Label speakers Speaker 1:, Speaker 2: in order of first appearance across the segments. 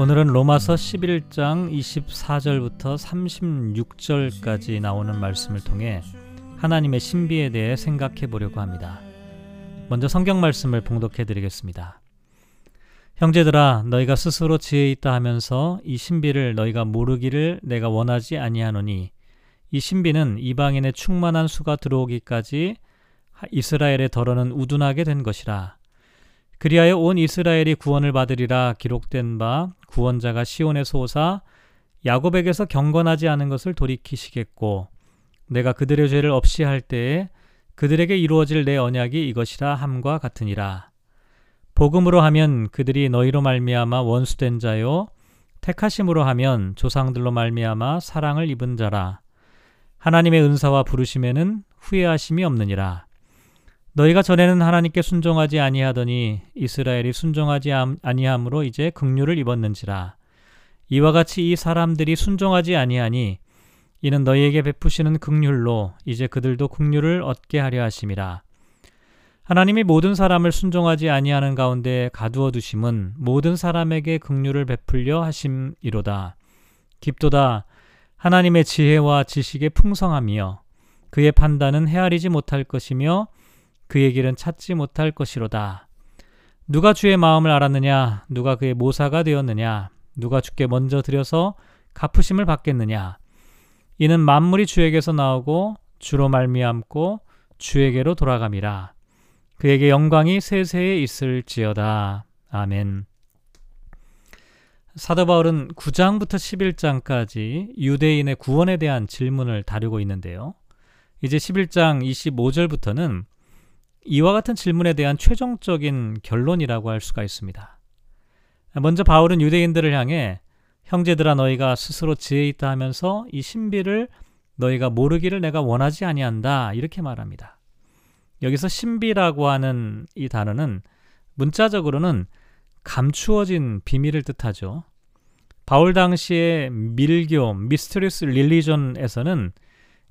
Speaker 1: 오늘은 로마서 11장 24절부터 36절까지 나오는 말씀을 통해 하나님의 신비에 대해 생각해 보려고 합니다. 먼저 성경 말씀을 봉독해 드리겠습니다. 형제들아 너희가 스스로 지혜 있다 하면서 이 신비를 너희가 모르기를 내가 원하지 아니하노니 이 신비는 이방인의 충만한 수가 들어오기까지 이스라엘의 덜어는 우둔하게 된 것이라 그리하여 온 이스라엘이 구원을 받으리라 기록된 바 구원자가 시온에서 오사 야곱에게서 경건하지 않은 것을 돌이키시겠고 내가 그들의 죄를 없이 할 때에 그들에게 이루어질 내 언약이 이것이라 함과 같으니라. 복음으로 하면 그들이 너희로 말미암아 원수된 자요 택하심으로 하면 조상들로 말미암아 사랑을 입은 자라. 하나님의 은사와 부르심에는 후회하심이 없느니라 너희가 전에는 하나님께 순종하지 아니하더니 이스라엘이 순종하지 아니함으로 이제 극류를 입었는지라. 이와 같이 이 사람들이 순종하지 아니하니 이는 너희에게 베푸시는 극률로 이제 그들도 극률을 얻게 하려 하심이라. 하나님이 모든 사람을 순종하지 아니하는 가운데 가두어 두심은 모든 사람에게 극률을 베풀려 하심이로다. 깊도다. 하나님의 지혜와 지식의 풍성함이여 그의 판단은 헤아리지 못할 것이며 그의 길은 찾지 못할 것이로다. 누가 주의 마음을 알았느냐? 누가 그의 모사가 되었느냐? 누가 주께 먼저 들여서 갚으심을 받겠느냐? 이는 만물이 주에게서 나오고 주로 말미암고 주에게로 돌아감이라. 그에게 영광이 세세에 있을지어다. 아멘. 사도 바울은 9장부터 11장까지 유대인의 구원에 대한 질문을 다루고 있는데요. 이제 11장 25절부터는 이와 같은 질문에 대한 최종적인 결론이라고 할 수가 있습니다. 먼저 바울은 유대인들을 향해 형제들아 너희가 스스로 지혜 있다 하면서 이 신비를 너희가 모르기를 내가 원하지 아니한다 이렇게 말합니다. 여기서 신비라고 하는 이 단어는 문자적으로는 감추어진 비밀을 뜻하죠. 바울 당시의 밀교, 미스터리스 릴리전에서는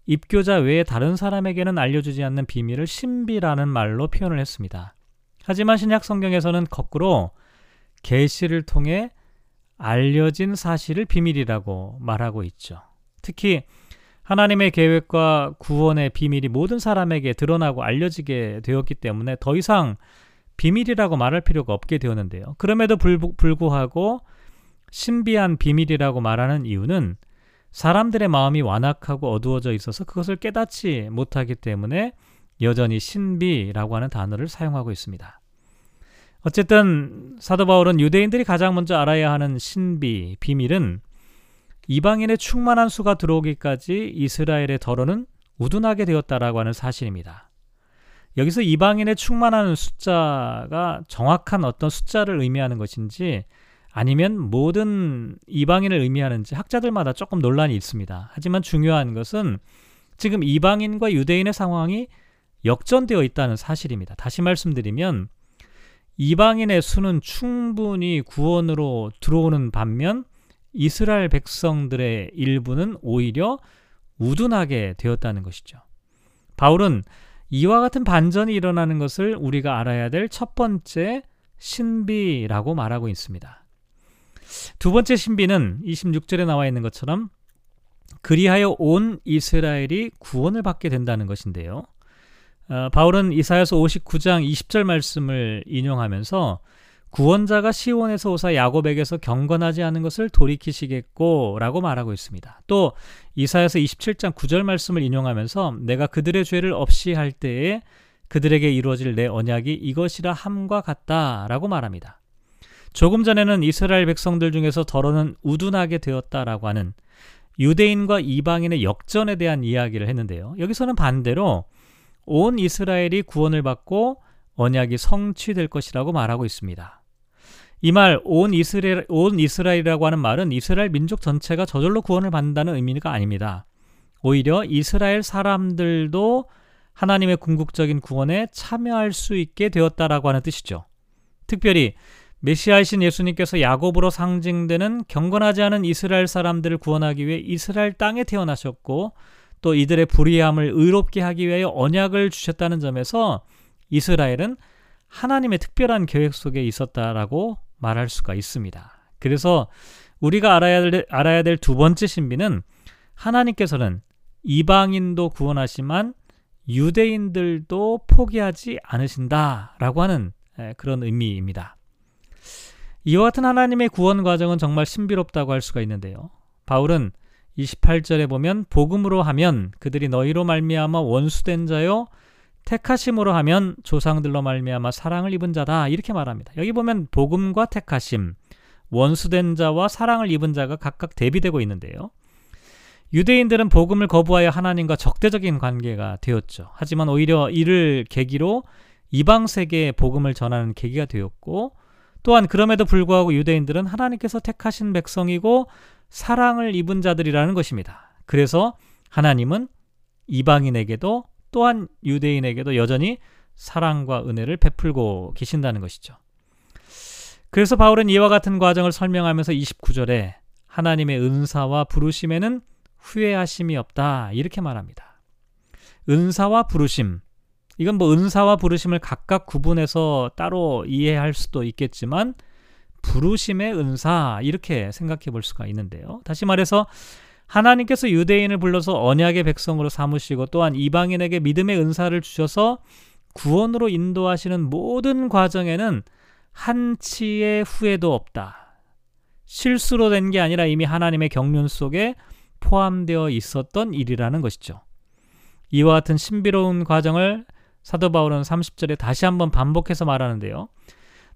Speaker 1: 입교자 외에 다른 사람에게는 알려주지 않는 비밀을 신비라는 말로 표현을 했습니다. 하지만 신약 성경에서는 거꾸로 계시를 통해 알려진 사실을 비밀이라고 말하고 있죠. 특히 하나님의 계획과 구원의 비밀이 모든 사람에게 드러나고 알려지게 되었기 때문에 더 이상 비밀이라고 말할 필요가 없게 되었는데요. 그럼에도 불구하고 신비한 비밀이라고 말하는 이유는 사람들의 마음이 완악하고 어두워져 있어서 그것을 깨닫지 못하기 때문에 여전히 신비라고 하는 단어를 사용하고 있습니다. 어쨌든 사도 바울은 유대인들이 가장 먼저 알아야 하는 신비, 비밀은 이방인의 충만한 수가 들어오기까지 이스라엘의 덜어는 우둔하게 되었다라고 하는 사실입니다. 여기서 이방인의 충만한 숫자가 정확한 어떤 숫자를 의미하는 것인지 아니면 모든 이방인을 의미하는지 학자들마다 조금 논란이 있습니다. 하지만 중요한 것은 지금 이방인과 유대인의 상황이 역전되어 있다는 사실입니다. 다시 말씀드리면 이방인의 수는 충분히 구원으로 들어오는 반면 이스라엘 백성들의 일부는 오히려 우둔하게 되었다는 것이죠. 바울은 이와 같은 반전이 일어나는 것을 우리가 알아야 될 첫 번째 신비라고 말하고 있습니다. 두 번째 신비는 26절에 나와 있는 것처럼 그리하여 온 이스라엘이 구원을 받게 된다는 것인데요. 어, 바울은 이사야서 59장 20절 말씀을 인용하면서 구원자가 시온에서 오사 야곱에게서 경건하지 않은 것을 돌이키시겠고라고 말하고 있습니다. 또 이사야서 27장 9절 말씀을 인용하면서 내가 그들의 죄를 없이 할 때에 그들에게 이루어질 내 언약이 이것이라 함과 같다라고 말합니다. 조금 전에는 이스라엘 백성들 중에서 더러는 우둔하게 되었다라고 하는 유대인과 이방인의 역전에 대한 이야기를 했는데요. 여기서는 반대로 온 이스라엘이 구원을 받고 언약이 성취될 것이라고 말하고 있습니다. 이 말, 온 이스라엘, 온 이스라엘이라고 하는 말은 이스라엘 민족 전체가 저절로 구원을 받는다는 의미가 아닙니다. 오히려 이스라엘 사람들도 하나님의 궁극적인 구원에 참여할 수 있게 되었다라고 하는 뜻이죠. 특별히 메시아이신 예수님께서 야곱으로 상징되는 경건하지 않은 이스라엘 사람들을 구원하기 위해 이스라엘 땅에 태어나셨고 또 이들의 불의함을 의롭게 하기 위하여 언약을 주셨다는 점에서 이스라엘은 하나님의 특별한 계획 속에 있었다라고 말할 수가 있습니다. 그래서 우리가 알아야 될, 알아야 될 두 번째 신비는 하나님께서는 이방인도 구원하시만 유대인들도 포기하지 않으신다라고 하는 그런 의미입니다. 이와 같은 하나님의 구원 과정은 정말 신비롭다고 할 수가 있는데요. 바울은 28절에 보면 복음으로 하면 그들이 너희로 말미암아 원수된 자요 택하심으로 하면 조상들로 말미암아 사랑을 입은 자다 이렇게 말합니다. 여기 보면 복음과 택하심, 원수된 자와 사랑을 입은 자가 각각 대비되고 있는데요. 유대인들은 복음을 거부하여 하나님과 적대적인 관계가 되었죠. 하지만 오히려 이를 계기로 이방 세계에 복음을 전하는 계기가 되었고 또한 그럼에도 불구하고 유대인들은 하나님께서 택하신 백성이고 사랑을 입은 자들이라는 것입니다. 그래서 하나님은 이방인에게도 또한 유대인에게도 여전히 사랑과 은혜를 베풀고 계신다는 것이죠. 그래서 바울은 이와 같은 과정을 설명하면서 29절에 하나님의 은사와 부르심에는 후회하심이 없다 이렇게 말합니다. 은사와 부르심 이건 뭐 은사와 부르심을 각각 구분해서 따로 이해할 수도 있겠지만 부르심의 은사 이렇게 생각해 볼 수가 있는데요. 다시 말해서 하나님께서 유대인을 불러서 언약의 백성으로 삼으시고 또한 이방인에게 믿음의 은사를 주셔서 구원으로 인도하시는 모든 과정에는 한치의 후회도 없다. 실수로 된 게 아니라 이미 하나님의 경륜 속에 포함되어 있었던 일이라는 것이죠. 이와 같은 신비로운 과정을 사도 바울은 30절에 다시 한번 반복해서 말하는데요.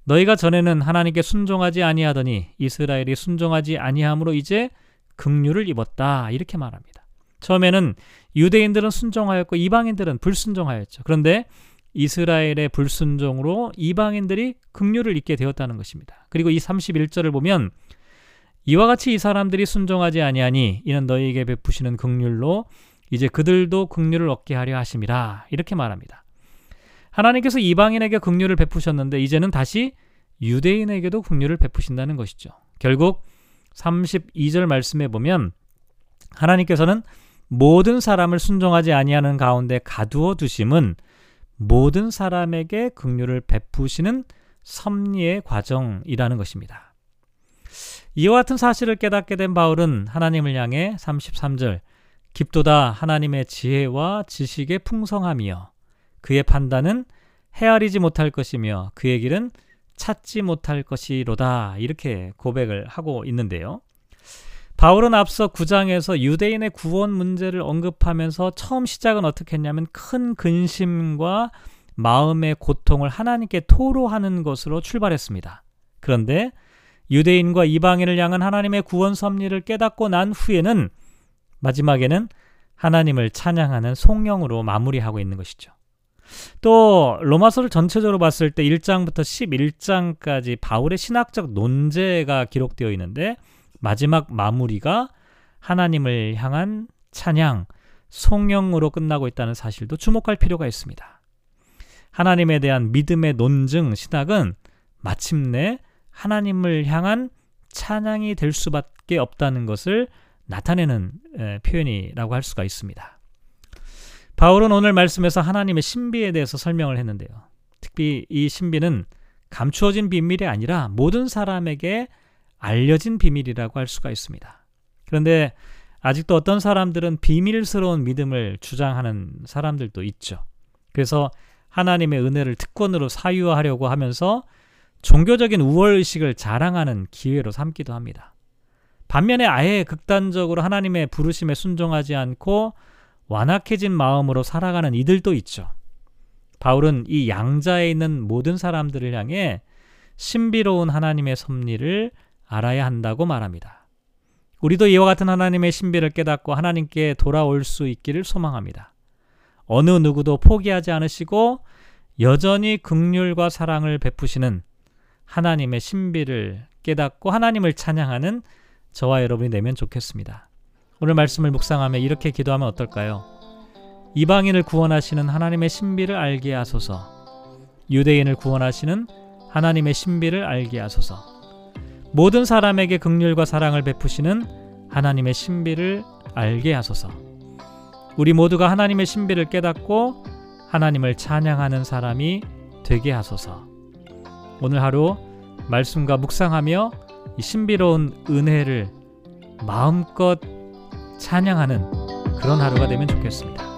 Speaker 1: 너희가 전에는 하나님께 순종하지 아니하더니 이스라엘이 순종하지 아니함으로 이제 긍휼을 입었다. 이렇게 말합니다. 처음에는 유대인들은 순종하였고 이방인들은 불순종하였죠. 그런데 이스라엘의 불순종으로 이방인들이 긍휼을 입게 되었다는 것입니다. 그리고 이 31절을 보면 이와 같이 이 사람들이 순종하지 아니하니 이는 너희에게 베푸시는 긍휼로 이제 그들도 긍휼을 얻게 하려 하심이라 이렇게 말합니다. 하나님께서 이방인에게 긍휼을 베푸셨는데 이제는 다시 유대인에게도 긍휼을 베푸신다는 것이죠. 결국 32절 말씀에 보면 하나님께서는 모든 사람을 순종하지 아니하는 가운데 가두어 두심은 모든 사람에게 긍휼을 베푸시는 섭리의 과정이라는 것입니다. 이와 같은 사실을 깨닫게 된 바울은 하나님을 향해 33절 깊도다 하나님의 지혜와 지식의 풍성함이여 그의 판단은 헤아리지 못할 것이며 그의 길은 찾지 못할 것이로다. 이렇게 고백을 하고 있는데요. 바울은 앞서 9장에서 유대인의 구원 문제를 언급하면서 처음 시작은 어떻게 했냐면 큰 근심과 마음의 고통을 하나님께 토로하는 것으로 출발했습니다. 그런데 유대인과 이방인을 향한 하나님의 구원 섭리를 깨닫고 난 후에는 마지막에는 하나님을 찬양하는 송영으로 마무리하고 있는 것이죠. 또 로마서를 전체적으로 봤을 때 1장부터 11장까지 바울의 신학적 논제가 기록되어 있는데 마지막 마무리가 하나님을 향한 찬양, 송영으로 끝나고 있다는 사실도 주목할 필요가 있습니다. 하나님에 대한 믿음의 논증 신학은 마침내 하나님을 향한 찬양이 될 수밖에 없다는 것을 나타내는 표현이라고 할 수가 있습니다. 바울은 오늘 말씀에서 하나님의 신비에 대해서 설명을 했는데요. 특히 이 신비는 감추어진 비밀이 아니라 모든 사람에게 알려진 비밀이라고 할 수가 있습니다. 그런데 아직도 어떤 사람들은 비밀스러운 믿음을 주장하는 사람들도 있죠. 그래서 하나님의 은혜를 특권으로 사유하려고 하면서 종교적인 우월의식을 자랑하는 기회로 삼기도 합니다. 반면에 아예 극단적으로 하나님의 부르심에 순종하지 않고 완악해진 마음으로 살아가는 이들도 있죠. 바울은 이 양자에 있는 모든 사람들을 향해 신비로운 하나님의 섭리를 알아야 한다고 말합니다. 우리도 이와 같은 하나님의 신비를 깨닫고 하나님께 돌아올 수 있기를 소망합니다. 어느 누구도 포기하지 않으시고 여전히 극률과 사랑을 베푸시는 하나님의 신비를 깨닫고 하나님을 찬양하는 저와 여러분이 되면 좋겠습니다. 오늘 말씀을 묵상하며 이렇게 기도하면 어떨까요? 이방인을 구원하시는 하나님의 신비를 알게 하소서. 유대인을 구원하시는 하나님의 신비를 알게 하소서. 모든 사람에게 긍휼과 사랑을 베푸시는 하나님의 신비를 알게 하소서. 우리 모두가 하나님의 신비를 깨닫고 하나님을 찬양하는 사람이 되게 하소서. 오늘 하루 말씀과 묵상하며 이 신비로운 은혜를 마음껏 찬양하는 그런 하루가 되면 좋겠습니다.